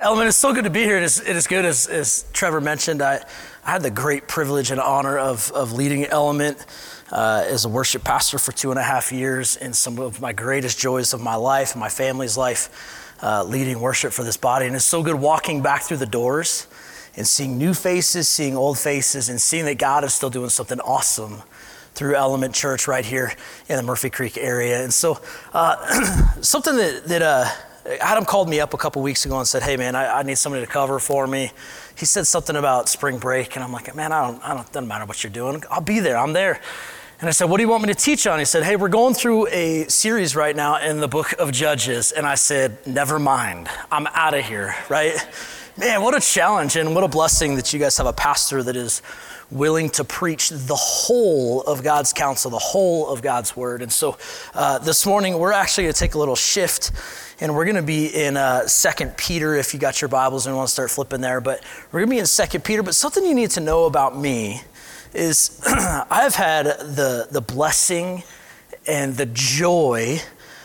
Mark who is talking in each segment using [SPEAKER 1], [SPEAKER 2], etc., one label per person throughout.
[SPEAKER 1] Element, it's so good to be here. It is, it is good, as, as Trevor mentioned. I, I had the great privilege and honor of, of leading Element uh, as a worship pastor for two and a half years in some of my greatest joys of my life, my family's life, uh, leading worship for this body. And it's so good walking back through the doors and seeing new faces, seeing old faces, and seeing that God is still doing something awesome through Element Church right here in the Murphy Creek area. And so, uh, something that, that uh, Adam called me up a couple weeks ago and said, "Hey, man, I, I, need somebody to cover for me." He said something about spring break, and I'm like, "Man, I don't, I don't. Doesn't matter what you're doing. I'll be there. I'm there." And I said, "What do you want me to teach on?" He said, "Hey, we're going through a series right now in the book of Judges." And I said, "Never mind. I'm out of here." Right? Man, what a challenge and what a blessing that you guys have a pastor that is willing to preach the whole of God's counsel, the whole of God's word. And so uh, this morning, we're actually going to take a little shift and we're going to be in uh, Second Peter if you got your Bibles and want to start flipping there. But we're going to be in Second Peter. But something you need to know about me is I've had the, the blessing and the joy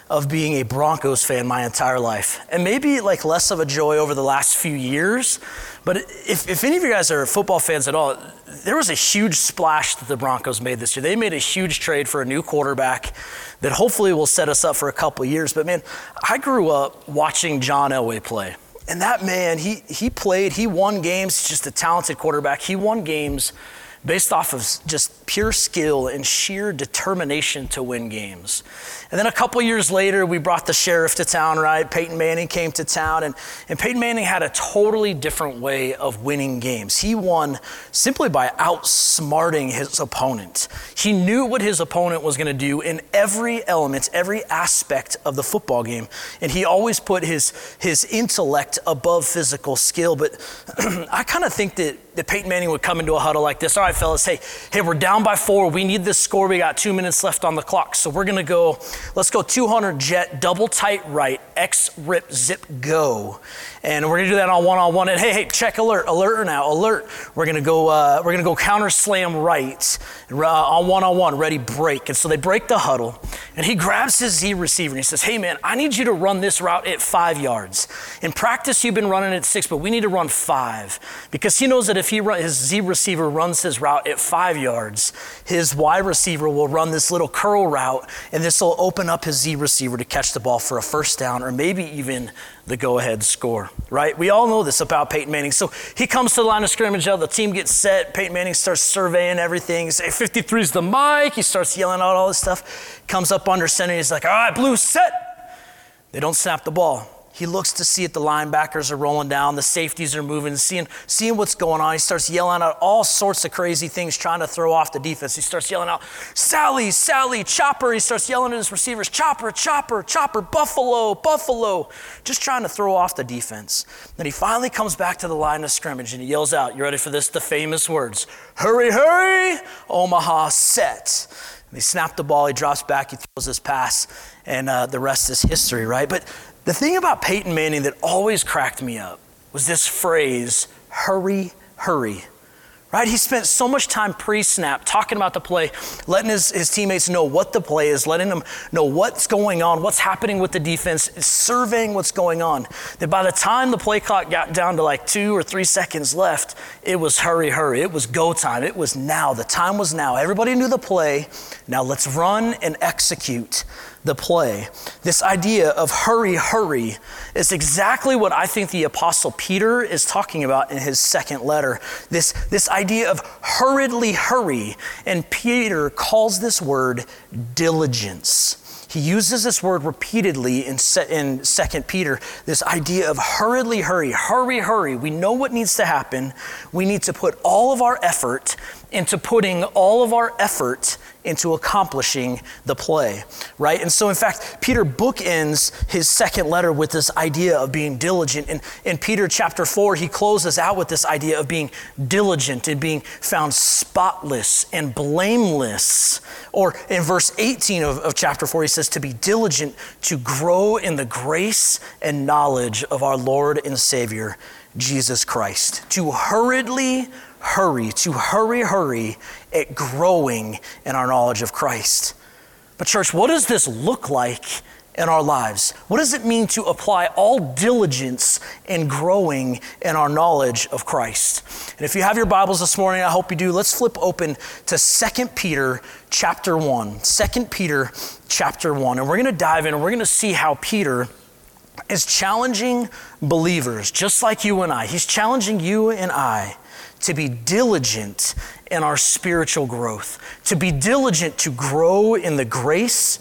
[SPEAKER 1] of being a Broncos fan my entire life. And maybe like less of a joy over the last few years. But if, if any of you guys are football fans at all, there was a huge splash that the Broncos made this year. They made a huge trade for a new quarterback that hopefully will set us up for a couple years. But man, I grew up watching John Elway play. And that man, he, he played, he won games, just a talented quarterback. He won games based off of just pure skill and sheer determination to win games. And then a couple years later, we brought the sheriff to town, right? Peyton Manning came to town, and, and Peyton Manning had a totally different way of winning games. He won simply by outsmarting his opponent. He knew what his opponent was going to do in every element, every aspect of the football game, and he always put his, his intellect above physical skill. But I kind of think that that Peyton Manning would come into a huddle like this. All right, fellas, hey, hey, we're down by four. We need this score. We got two minutes left on the clock. So we're gonna go, let's go 200 jet, double tight right, X rip zip go. And we're gonna do that on one on one. And hey, hey, check alert, alert now, alert. We're gonna go, uh, we're gonna go counter slam right uh, on one on one, ready break. And so they break the huddle, and he grabs his Z receiver and he says, Hey man, I need you to run this route at five yards. In practice, you've been running at six, but we need to run five because he knows that if he run, his Z receiver runs his route at five yards, his Y receiver will run this little curl route, and this will open up his Z receiver to catch the ball for a first down or maybe even the go ahead score, right? We all know this about Peyton Manning. So he comes to the line of scrimmage, uh, the team gets set. Peyton Manning starts surveying everything. Say 53 is the Mike. He starts yelling out all this stuff. Comes up under center. He's like, all right, blue, set. They don't snap the ball. He looks to see if the linebackers are rolling down, the safeties are moving, seeing, seeing what's going on. He starts yelling out all sorts of crazy things, trying to throw off the defense. He starts yelling out, Sally, Sally, Chopper. He starts yelling at his receivers, Chopper, Chopper, Chopper, Buffalo, Buffalo, just trying to throw off the defense. Then he finally comes back to the line of scrimmage and he yells out, You ready for this? The famous words Hurry, hurry, Omaha, set. And they snap the ball, he drops back, he throws his pass, and uh, the rest is history, right? But the thing about Peyton Manning that always cracked me up was this phrase, hurry, hurry. Right? He spent so much time pre snap talking about the play, letting his, his teammates know what the play is, letting them know what's going on, what's happening with the defense, surveying what's going on. That by the time the play clock got down to like two or three seconds left, it was hurry, hurry. It was go time. It was now. The time was now. Everybody knew the play. Now let's run and execute the play. This idea of hurry, hurry is exactly what I think the Apostle Peter is talking about in his second letter. This, this idea of hurriedly hurry. And Peter calls this word diligence. He uses this word repeatedly in, in 2 Peter, this idea of hurriedly hurry, hurry, hurry. We know what needs to happen. We need to put all of our effort into putting all of our effort into accomplishing the play, right? And so, in fact, Peter bookends his second letter with this idea of being diligent. And in Peter chapter 4, he closes out with this idea of being diligent and being found spotless and blameless. Or in verse 18 of, of chapter 4, he says, to be diligent to grow in the grace and knowledge of our Lord and Savior, Jesus Christ. To hurriedly hurry, to hurry, hurry at growing in our knowledge of Christ. But, church, what does this look like in our lives? What does it mean to apply all diligence in growing in our knowledge of Christ? And if you have your Bibles this morning, I hope you do, let's flip open to 2 Peter chapter 1. 2 Peter chapter 1. And we're going to dive in and we're going to see how Peter is challenging believers, just like you and I. He's challenging you and I to be diligent in our spiritual growth, to be diligent to grow in the grace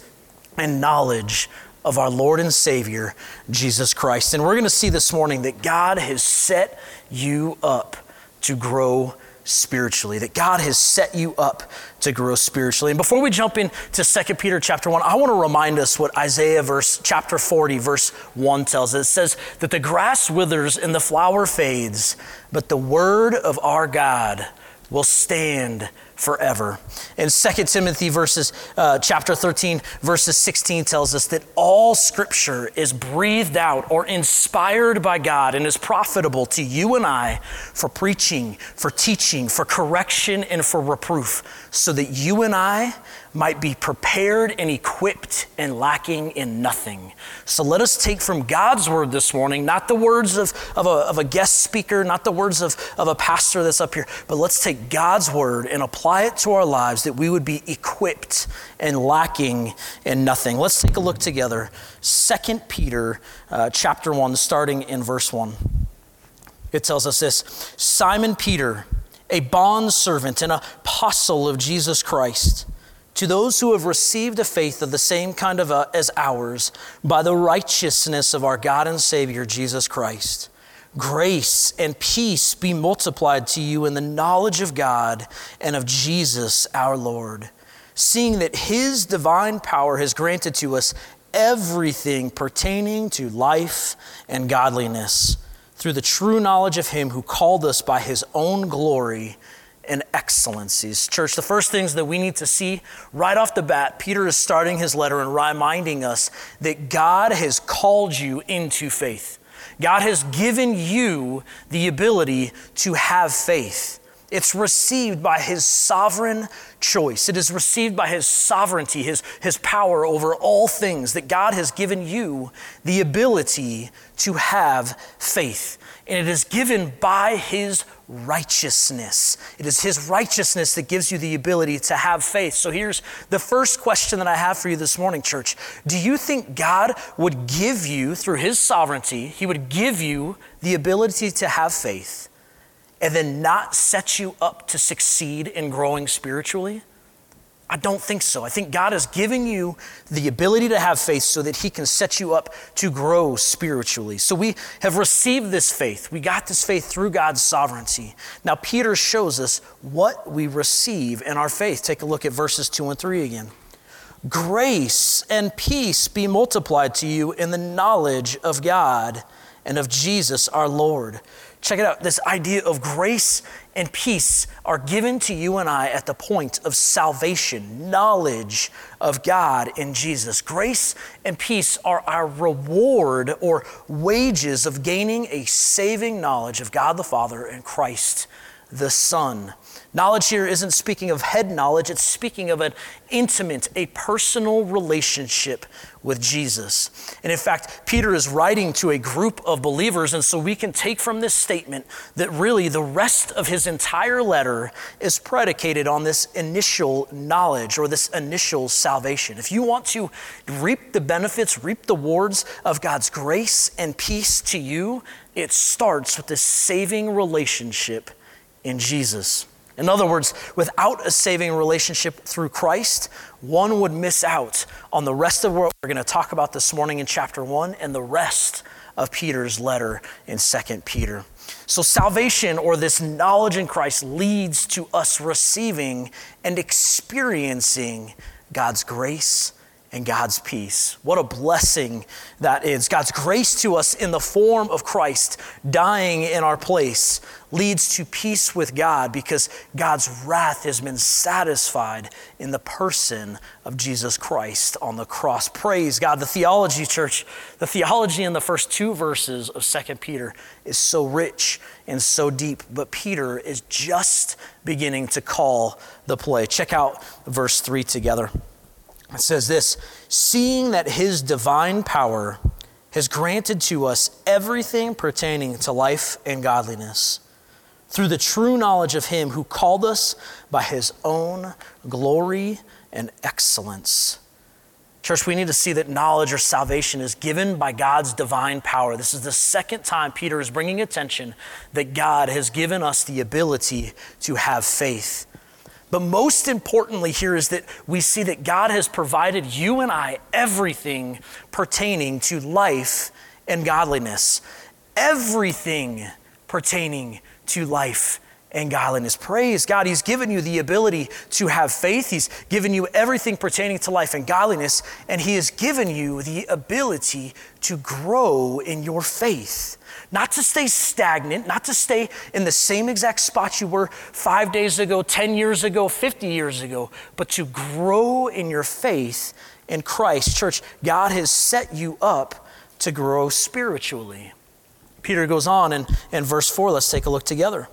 [SPEAKER 1] and knowledge of our Lord and Savior, Jesus Christ. And we're going to see this morning that God has set you up to grow spiritually, that God has set you up to grow spiritually. And before we jump into 2 Peter chapter 1, I want to remind us what Isaiah verse chapter 40 verse 1 tells us. It says that the grass withers and the flower fades, but the word of our God will stand forever. In 2 Timothy verses uh, chapter 13 verses 16 tells us that all scripture is breathed out or inspired by God and is profitable to you and I for preaching, for teaching, for correction and for reproof so that you and I might be prepared and equipped and lacking in nothing. So let us take from God's word this morning, not the words of, of, a, of a guest speaker, not the words of, of a pastor that's up here, but let's take God's word and apply it to our lives that we would be equipped and lacking in nothing. Let's take a look together. 2 Peter uh, chapter 1, starting in verse 1. It tells us this Simon Peter, a bondservant and apostle of Jesus Christ to those who have received a faith of the same kind of uh, as ours by the righteousness of our God and Savior Jesus Christ. Grace and peace be multiplied to you in the knowledge of God and of Jesus our Lord, seeing that his divine power has granted to us everything pertaining to life and godliness through the true knowledge of him who called us by his own glory and excellencies. Church, the first things that we need to see right off the bat, Peter is starting his letter and reminding us that God has called you into faith. God has given you the ability to have faith. It's received by his sovereign choice. It is received by his sovereignty, his, his power over all things, that God has given you the ability to have faith. And it is given by his righteousness. It is His righteousness that gives you the ability to have faith. So here's the first question that I have for you this morning, church. Do you think God would give you, through His sovereignty, He would give you the ability to have faith and then not set you up to succeed in growing spiritually? I don't think so. I think God is giving you the ability to have faith so that He can set you up to grow spiritually. So we have received this faith. We got this faith through God's sovereignty. Now, Peter shows us what we receive in our faith. Take a look at verses 2 and 3 again. Grace and peace be multiplied to you in the knowledge of God and of Jesus our Lord. Check it out. This idea of grace and peace are given to you and I at the point of salvation, knowledge of God in Jesus. Grace and peace are our reward or wages of gaining a saving knowledge of God the Father and Christ the Son. Knowledge here isn't speaking of head knowledge, it's speaking of an intimate, a personal relationship with Jesus. And in fact, Peter is writing to a group of believers, and so we can take from this statement that really the rest of his entire letter is predicated on this initial knowledge or this initial salvation. If you want to reap the benefits, reap the rewards of God's grace and peace to you, it starts with this saving relationship in Jesus. In other words, without a saving relationship through Christ, one would miss out on the rest of what we're going to talk about this morning in chapter 1 and the rest of Peter's letter in 2 Peter. So, salvation or this knowledge in Christ leads to us receiving and experiencing God's grace and God's peace. What a blessing that is. God's grace to us in the form of Christ dying in our place leads to peace with God because God's wrath has been satisfied in the person of Jesus Christ on the cross. Praise God. The theology, church, the theology in the first two verses of 2 Peter is so rich and so deep, but Peter is just beginning to call the play. Check out verse 3 together. It says this Seeing that his divine power has granted to us everything pertaining to life and godliness through the true knowledge of him who called us by his own glory and excellence. Church, we need to see that knowledge or salvation is given by God's divine power. This is the second time Peter is bringing attention that God has given us the ability to have faith. But most importantly, here is that we see that God has provided you and I everything pertaining to life and godliness. Everything pertaining to life and godliness. Praise God. He's given you the ability to have faith. He's given you everything pertaining to life and godliness, and He has given you the ability to grow in your faith. Not to stay stagnant, not to stay in the same exact spot you were five days ago, 10 years ago, 50 years ago, but to grow in your faith in Christ. Church, God has set you up to grow spiritually. Peter goes on in, in verse 4. Let's take a look together.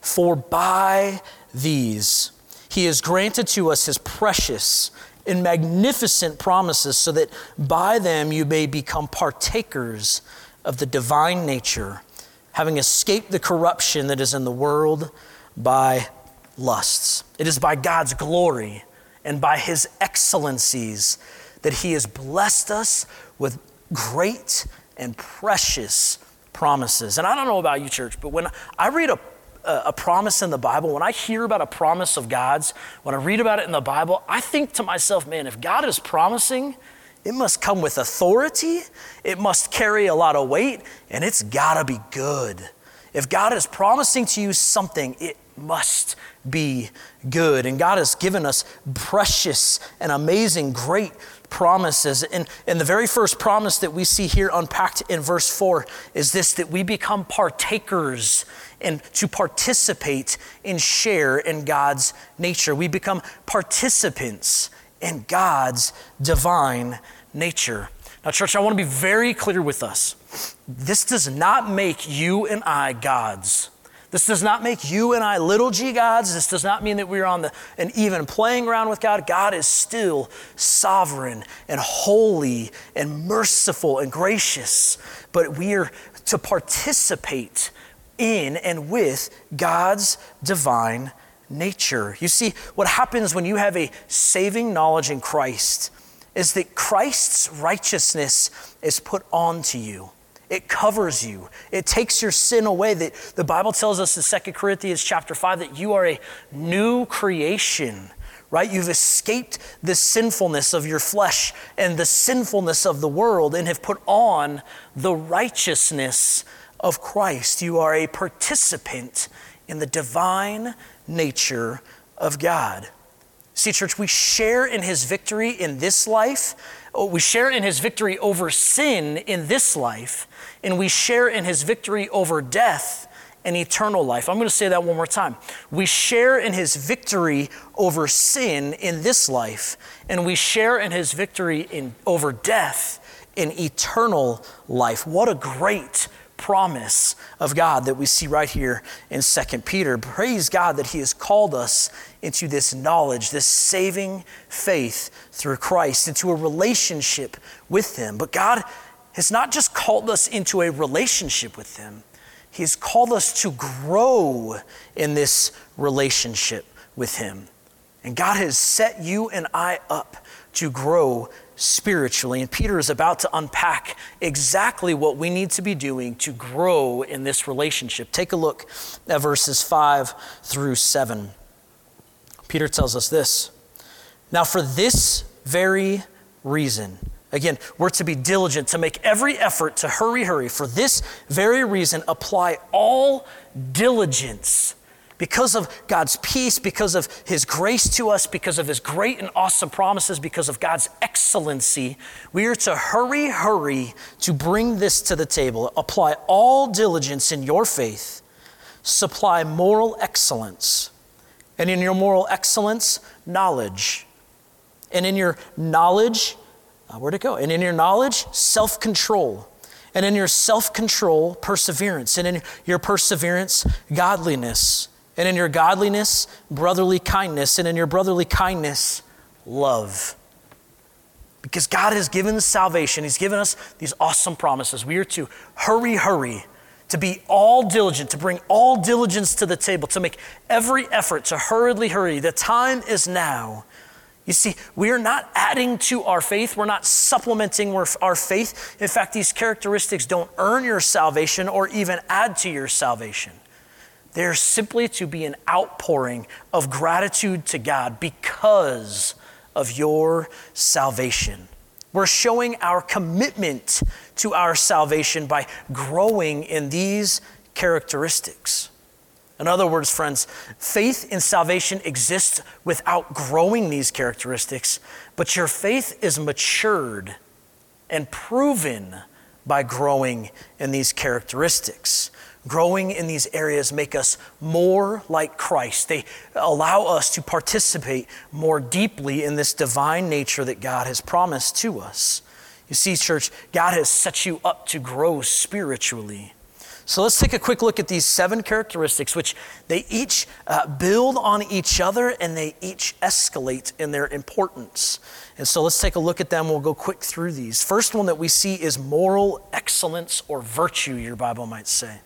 [SPEAKER 1] For by these he has granted to us his precious and magnificent promises, so that by them you may become partakers of the divine nature, having escaped the corruption that is in the world by lusts. It is by God's glory and by his excellencies that he has blessed us with great and precious promises. And I don't know about you, church, but when I read a a, promise in the Bible, when I hear about a promise of God's, when I read about it in the Bible, I think to myself, man, if God is promising, it must come with authority, it must carry a lot of weight, and it's gotta be good. If God is promising to you something, it must be good. And God has given us precious and amazing, great promises. And, and the very first promise that we see here unpacked in verse 4 is this that we become partakers and to participate and share in God's nature. We become participants in God's divine nature. Now, church, I want to be very clear with us. This does not make you and I gods. This does not make you and I little g gods. This does not mean that we're on the, an even playing ground with God. God is still sovereign and holy and merciful and gracious. But we are to participate in and with God's divine nature. You see, what happens when you have a saving knowledge in Christ is that Christ's righteousness is put onto you. It covers you. It takes your sin away. That the Bible tells us in 2 Corinthians chapter 5 that you are a new creation, right? You've escaped the sinfulness of your flesh and the sinfulness of the world and have put on the righteousness of Christ. You are a participant in the divine nature of God. See, church, we share in his victory in this life. Oh, we share in his victory over sin in this life, and we share in his victory over death and eternal life. I'm going to say that one more time. We share in his victory over sin in this life, and we share in his victory in, over death in eternal life. What a great promise of God that we see right here in 2 Peter. Praise God that He has called us into this knowledge, this saving faith through Christ, into a relationship with Him. But God has not just called us into a relationship with Him, He has called us to grow in this relationship with Him. And God has set you and I up to grow spiritually. And Peter is about to unpack exactly what we need to be doing to grow in this relationship. Take a look at verses 5 through 7. Peter tells us this Now, for this very reason, Again, we're to be diligent, to make every effort to hurry, hurry. For this very reason, apply all diligence because of God's peace, because of His grace to us, because of His great and awesome promises, because of God's excellency, we are to hurry, hurry to bring this to the table. Apply all diligence in your faith, supply moral excellence, and in your moral excellence, knowledge. And in your knowledge, uh, where'd it go? And in your knowledge, self control. And in your self control, perseverance. And in your perseverance, godliness and in your godliness, brotherly kindness, and in your brotherly kindness, love. Because God has given salvation, He's given us these awesome promises. We are to hurry, hurry, to be all diligent, to bring all diligence to the table, to make every effort to hurriedly hurry. The time is now. You see, we are not adding to our faith. We're not supplementing our faith. In fact, these characteristics don't earn your salvation or even add to your salvation. They're simply to be an outpouring of gratitude to God because of your salvation. We're showing our commitment to our salvation by growing in these characteristics. In other words, friends, faith in salvation exists without growing these characteristics, but your faith is matured and proven by growing in these characteristics. Growing in these areas make us more like Christ. They allow us to participate more deeply in this divine nature that God has promised to us. You see, church, God has set you up to grow spiritually. So let's take a quick look at these seven characteristics, which they each uh, build on each other and they each escalate in their importance. And so let's take a look at them. We'll go quick through these. First one that we see is moral excellence or virtue, your Bible might say.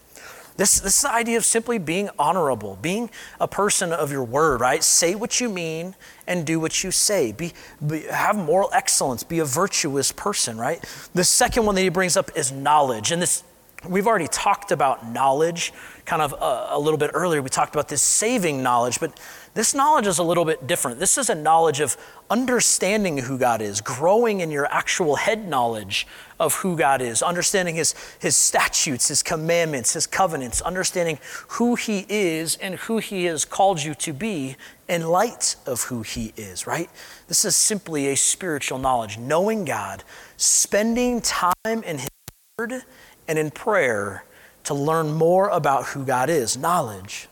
[SPEAKER 1] This, this is the idea of simply being honorable, being a person of your word, right? Say what you mean and do what you say. Be, be, have moral excellence, be a virtuous person, right? The second one that he brings up is knowledge. And this We've already talked about knowledge kind of a, a, little bit earlier. We talked about this saving knowledge, but this knowledge is a little bit different. This is a knowledge of understanding who God is, growing in your actual head knowledge of who God is, understanding his, his statutes, his commandments, his covenants, understanding who he is and who he has called you to be in light of who he is, right? This is simply a spiritual knowledge, knowing God, spending time in his word and in prayer to learn more about who God is, knowledge.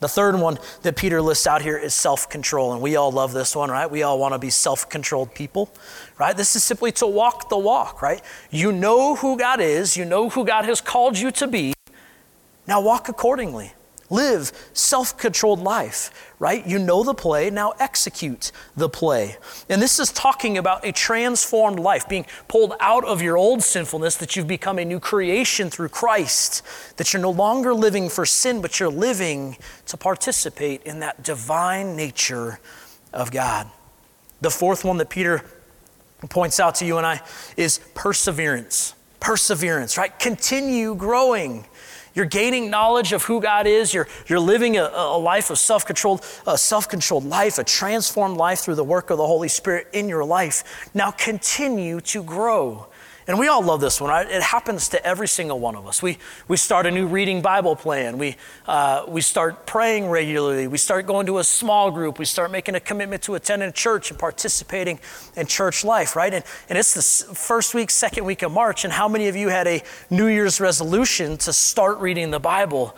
[SPEAKER 1] The third one that Peter lists out here is self control. And we all love this one, right? We all want to be self controlled people, right? This is simply to walk the walk, right? You know who God is, you know who God has called you to be. Now walk accordingly. Live self controlled life, right? You know the play, now execute the play. And this is talking about a transformed life, being pulled out of your old sinfulness, that you've become a new creation through Christ, that you're no longer living for sin, but you're living to participate in that divine nature of God. The fourth one that Peter points out to you and I is perseverance. Perseverance, right? Continue growing. You're gaining knowledge of who God is. You're, you're living a, a life of self controlled, a self controlled life, a transformed life through the work of the Holy Spirit in your life. Now continue to grow. And we all love this one, right? It happens to every single one of us. We, we start a new reading Bible plan. We, uh, we start praying regularly. We start going to a small group. We start making a commitment to attending church and participating in church life, right? And, and it's the first week, second week of March. And how many of you had a New Year's resolution to start reading the Bible?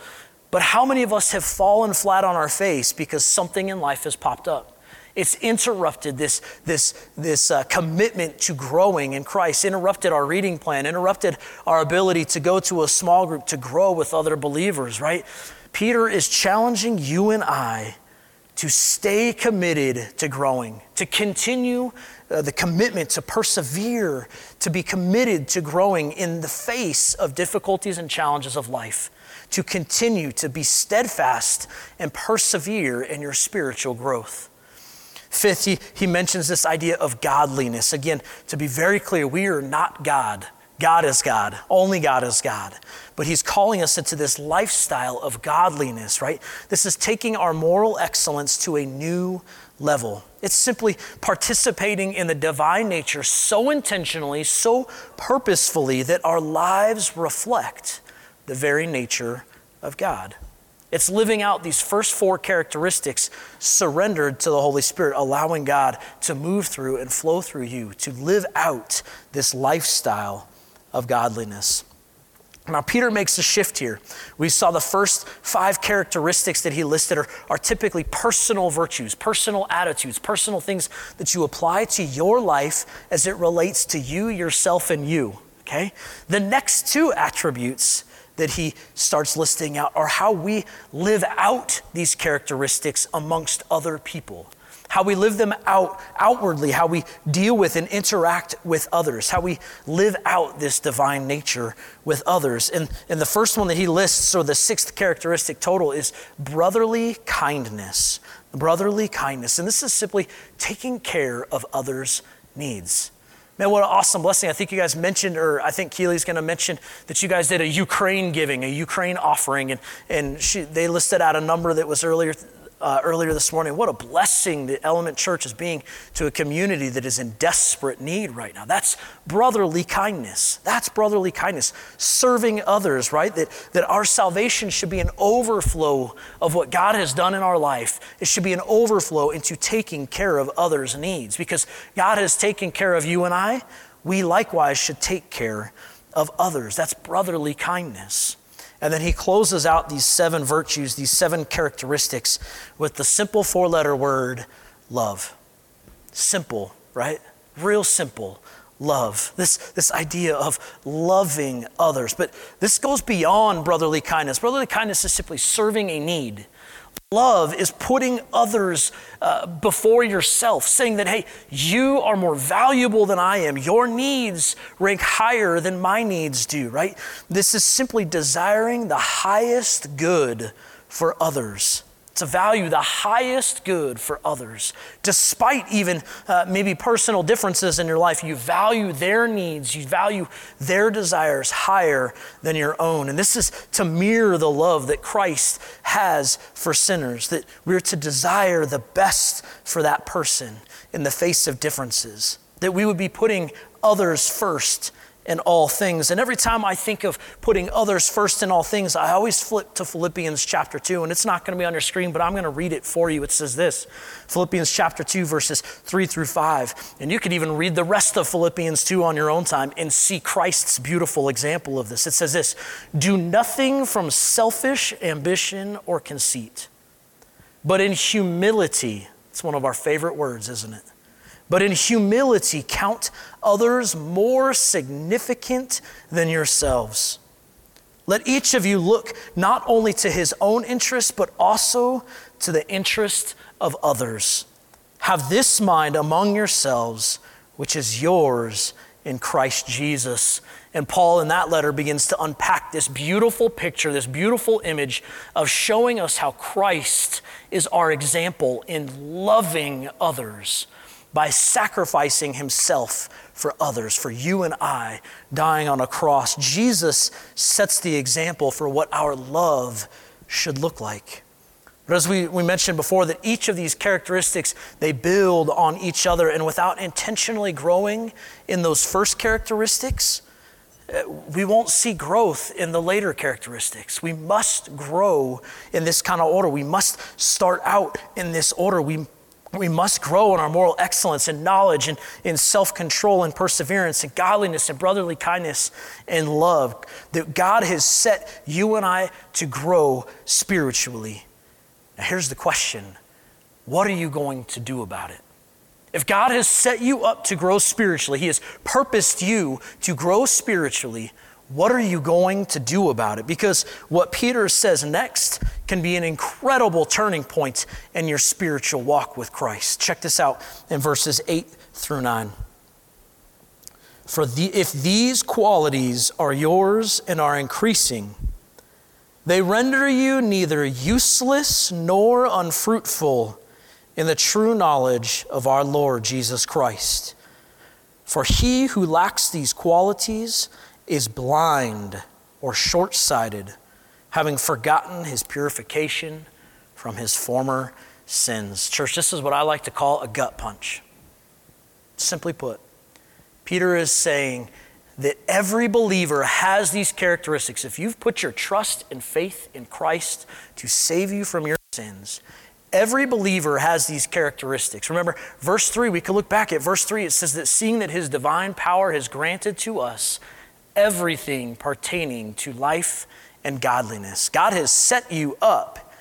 [SPEAKER 1] But how many of us have fallen flat on our face because something in life has popped up? It's interrupted this, this, this uh, commitment to growing in Christ, interrupted our reading plan, interrupted our ability to go to a small group to grow with other believers, right? Peter is challenging you and I to stay committed to growing, to continue uh, the commitment to persevere, to be committed to growing in the face of difficulties and challenges of life, to continue to be steadfast and persevere in your spiritual growth. Fifth, he, he mentions this idea of godliness. Again, to be very clear, we are not God. God is God. Only God is God. But he's calling us into this lifestyle of godliness, right? This is taking our moral excellence to a new level. It's simply participating in the divine nature so intentionally, so purposefully that our lives reflect the very nature of God. It's living out these first four characteristics surrendered to the Holy Spirit, allowing God to move through and flow through you to live out this lifestyle of godliness. Now, Peter makes a shift here. We saw the first five characteristics that he listed are, are typically personal virtues, personal attitudes, personal things that you apply to your life as it relates to you, yourself, and you. Okay? The next two attributes that he starts listing out are how we live out these characteristics amongst other people. how we live them out outwardly, how we deal with and interact with others, how we live out this divine nature with others. And, and the first one that he lists, or the sixth characteristic total, is brotherly kindness. Brotherly kindness. And this is simply taking care of others' needs. Man, what an awesome blessing. I think you guys mentioned, or I think Keely's going to mention that you guys did a Ukraine giving, a Ukraine offering, and, and she, they listed out a number that was earlier uh, earlier this morning. What a blessing the Element Church is being to a community that is in desperate need right now. That's brotherly kindness. That's brotherly kindness. Serving others, right? That, that our salvation should be an overflow of what God has done in our life. It should be an overflow into taking care of others' needs because God has taken care of you and I. We likewise should take care of others. That's brotherly kindness. And then he closes out these seven virtues, these seven characteristics, with the simple four letter word love. Simple, right? Real simple. Love. This, this idea of loving others. But this goes beyond brotherly kindness. Brotherly kindness is simply serving a need. Love is putting others uh, before yourself, saying that, hey, you are more valuable than I am. Your needs rank higher than my needs do, right? This is simply desiring the highest good for others to value the highest good for others. Despite even uh, maybe personal differences in your life, you value their needs, you value their desires higher than your own. And this is to mirror the love that Christ has for sinners, that we're to desire the best for that person in the face of differences, that we would be putting others first in all things. And every time I think of putting others first in all things, I always flip to Philippians chapter 2. And it's not going to be on your screen, but I'm going to read it for you. It says this Philippians chapter 2, verses 3 through 5. And you could even read the rest of Philippians 2 on your own time and see Christ's beautiful example of this. It says this Do nothing from selfish ambition or conceit, but in humility. It's one of our favorite words, isn't it? But in humility count others more significant than yourselves. Let each of you look not only to his own interest, but also to the interest of others. Have this mind among yourselves, which is yours in Christ Jesus. And Paul, in that letter, begins to unpack this beautiful picture, this beautiful image of showing us how Christ is our example in loving others by sacrificing himself for others, for you and I, dying on a cross. Jesus sets the example for what our love should look like. But as we, we mentioned before, that each of these characteristics, they build on each other, and without intentionally growing in those first characteristics, uh, we won't see growth in the later characteristics. We must grow in this kind of order. We must start out in this order. We we must grow in our moral excellence and knowledge and in self control and perseverance and godliness and brotherly kindness and love. That God has set you and I to grow spiritually. Now, here's the question What are you going to do about it? If God has set you up to grow spiritually, He has purposed you to grow spiritually, what are you going to do about it? Because what Peter says next can be an incredible turning point in your spiritual walk with Christ. Check this out in verses 8 through 9. For the, if these qualities are yours and are increasing, they render you neither useless nor unfruitful in the true knowledge of our Lord Jesus Christ. For he who lacks these qualities, is blind or short sighted, having forgotten his purification from his former sins. Church, this is what I like to call a gut punch. Simply put, Peter is saying that every believer has these characteristics. If you've put your trust and faith in Christ to save you from your sins, Every believer has these characteristics. Remember, verse 3, we can look back at verse 3. It says that seeing that his divine power has granted to us everything pertaining to life and godliness. God has set you up,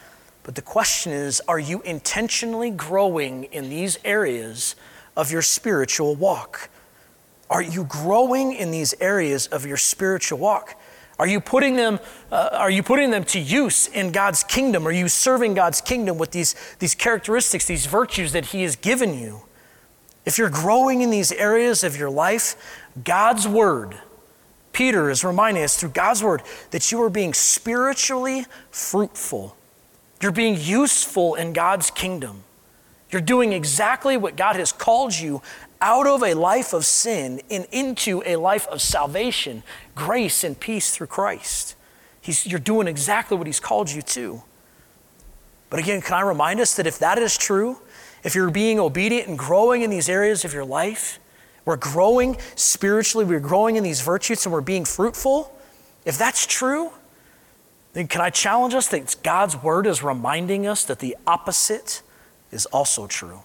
[SPEAKER 1] but the question is are you intentionally growing in these areas of your spiritual walk? Are you growing in these areas of your spiritual walk? Are you putting them, uh, are you putting them to use in God's kingdom? Are you serving God's kingdom with these, these characteristics, these virtues that He has given you? If you're growing in these areas of your life, God's word, Peter is reminding us through God's word that you are being spiritually fruitful. You're being useful in God's kingdom. You're doing exactly what God has called you out of a life of sin and into a life of salvation, grace, and peace through Christ. He's, you're doing exactly what He's called you to. But again, can I remind us that if that is true, if you're being obedient and growing in these areas of your life, we're growing spiritually, we're growing in these virtues, and we're being fruitful, if that's true, then can I challenge us that God's word is reminding us that the opposite is also true?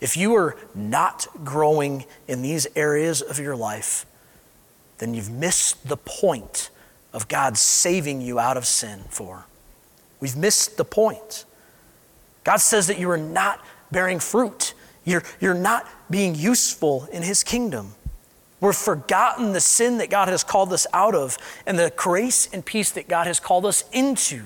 [SPEAKER 1] If you are not growing in these areas of your life, then you've missed the point of God saving you out of sin for. We've missed the point. God says that you are not bearing fruit. You're, you're not being useful in His kingdom. We've forgotten the sin that God has called us out of and the grace and peace that God has called us into.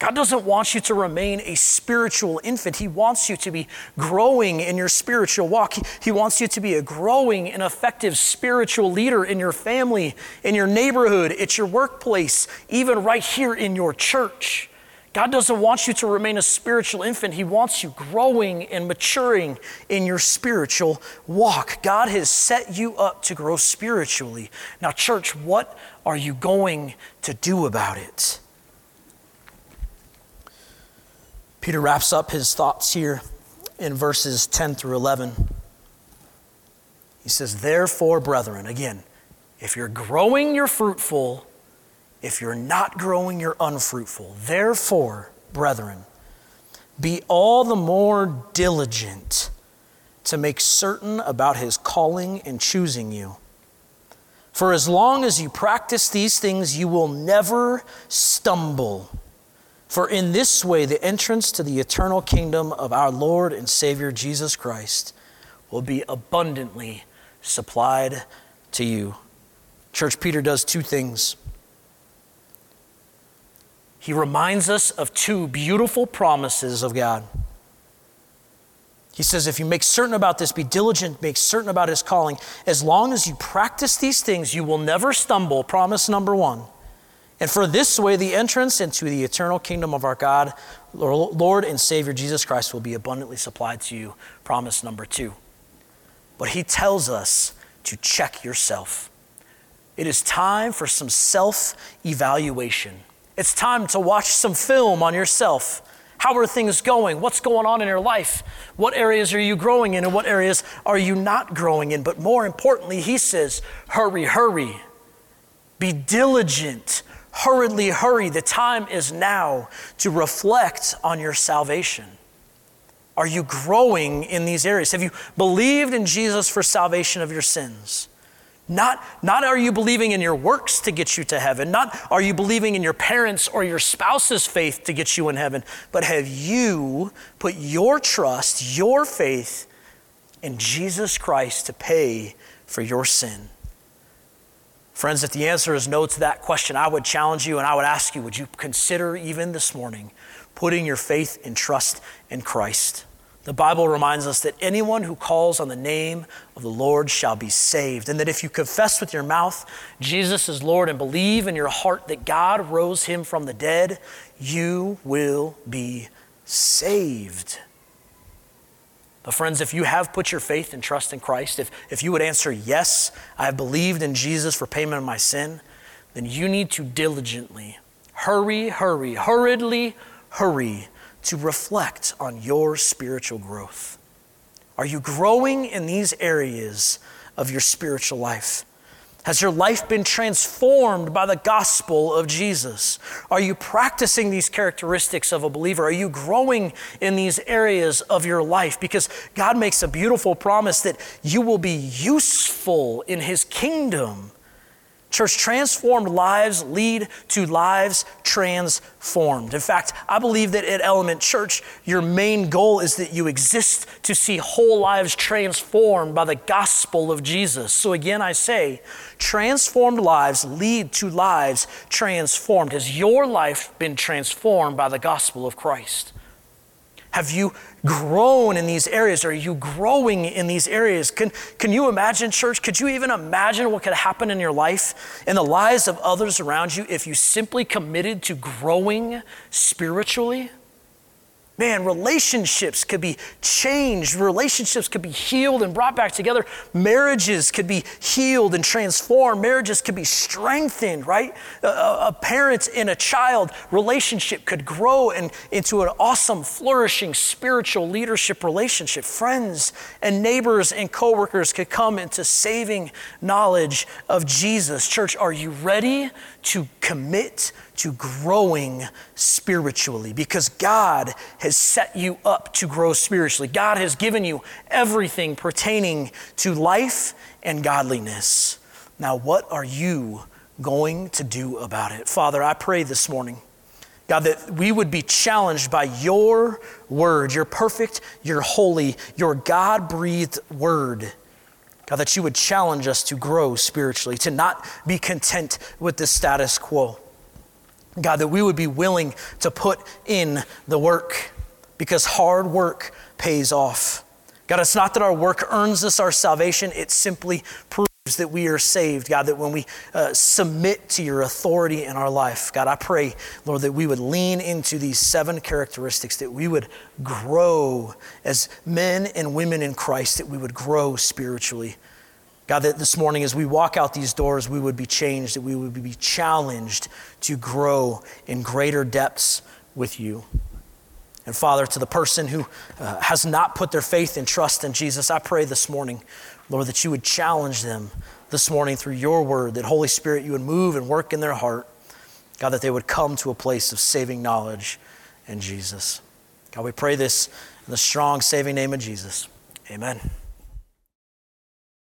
[SPEAKER 1] God doesn't want you to remain a spiritual infant. He wants you to be growing in your spiritual walk. He, wants you to be a growing and effective spiritual leader in your family, in your neighborhood, at your workplace, even right here in your church. God doesn't want you to remain a spiritual infant. He wants you growing and maturing in your spiritual walk. God has set you up to grow spiritually. Now, church, what are you going to do about it? Peter wraps up his thoughts here in verses 10 through 11. He says, Therefore, brethren, again, if you're growing, you're fruitful. If you're not growing, you're unfruitful. Therefore, brethren, be all the more diligent to make certain about his calling and choosing you. For as long as you practice these things, you will never stumble. For in this way, the entrance to the eternal kingdom of our Lord and Savior Jesus Christ will be abundantly supplied to you. Church, Peter does two things. He reminds us of two beautiful promises of God. He says, if you make certain about this, be diligent, make certain about his calling. As long as you practice these things, you will never stumble. Promise number one. And for this way, the entrance into the eternal kingdom of our God, Lord and Savior Jesus Christ, will be abundantly supplied to you. Promise number two. But he tells us to check yourself. It is time for some self evaluation. It's time to watch some film on yourself. How are things going? What's going on in your life? What areas are you growing in and what areas are you not growing in? But more importantly, he says, hurry, hurry. Be diligent hurriedly hurry. The time is now to reflect on your salvation. Are you growing in these areas? Have you believed in Jesus for salvation of your sins? Not, not are you believing in your works to get you to heaven, not are you believing in your parents or your spouse's faith to get you in heaven, but have you put your trust, your faith in Jesus Christ to pay for your sin? Friends, if the answer is no to that question, I would challenge you and I would ask you would you consider even this morning putting your faith and trust in Christ? The Bible reminds us that anyone who calls on the name of the Lord shall be saved, and that if you confess with your mouth Jesus is Lord and believe in your heart that God rose him from the dead, you will be saved. But, friends, if you have put your faith and trust in Christ, if, if you would answer, Yes, I have believed in Jesus for payment of my sin, then you need to diligently, hurry, hurry, hurriedly, hurry to reflect on your spiritual growth. Are you growing in these areas of your spiritual life? Has your life been transformed by the gospel of Jesus? Are you practicing these characteristics of a believer? Are you growing in these areas of your life? Because God makes a beautiful promise that you will be useful in His kingdom. Church, transformed lives lead to lives transformed. In fact, I believe that at Element Church, your main goal is that you exist to see whole lives transformed by the gospel of Jesus. So again, I say, transformed lives lead to lives transformed. Has your life been transformed by the gospel of Christ? Have you grown in these areas? Are you growing in these areas? Can, can you imagine, church? Could you even imagine what could happen in your life and the lives of others around you if you simply committed to growing spiritually? Man, relationships could be changed. Relationships could be healed and brought back together. Marriages could be healed and transformed. Marriages could be strengthened, right? A, a parent and a child relationship could grow and, into an awesome, flourishing spiritual leadership relationship. Friends and neighbors and coworkers could come into saving knowledge of Jesus. Church, are you ready to commit to growing spiritually because God has set you up to grow spiritually. God has given you everything pertaining to life and godliness. Now, what are you going to do about it? Father, I pray this morning. God, that we would be challenged by your word, your perfect, your holy, your God breathed word. God, that you would challenge us to grow spiritually, to not be content with the status quo. God, that we would be willing to put in the work because hard work pays off. God, it's not that our work earns us our salvation, it simply proves that we are saved. God, that when we uh, submit to your authority in our life, God, I pray, Lord, that we would lean into these seven characteristics, that we would grow as men and women in Christ, that we would grow spiritually. God, that this morning as we walk out these doors, we would be changed, that we would be challenged to grow in greater depths with you. And Father, to the person who uh, has not put their faith and trust in Jesus, I pray this morning, Lord, that you would challenge them this morning through your word, that Holy Spirit, you would move and work in their heart. God, that they would come to a place of saving knowledge in Jesus. God, we pray this in the strong, saving name of Jesus. Amen.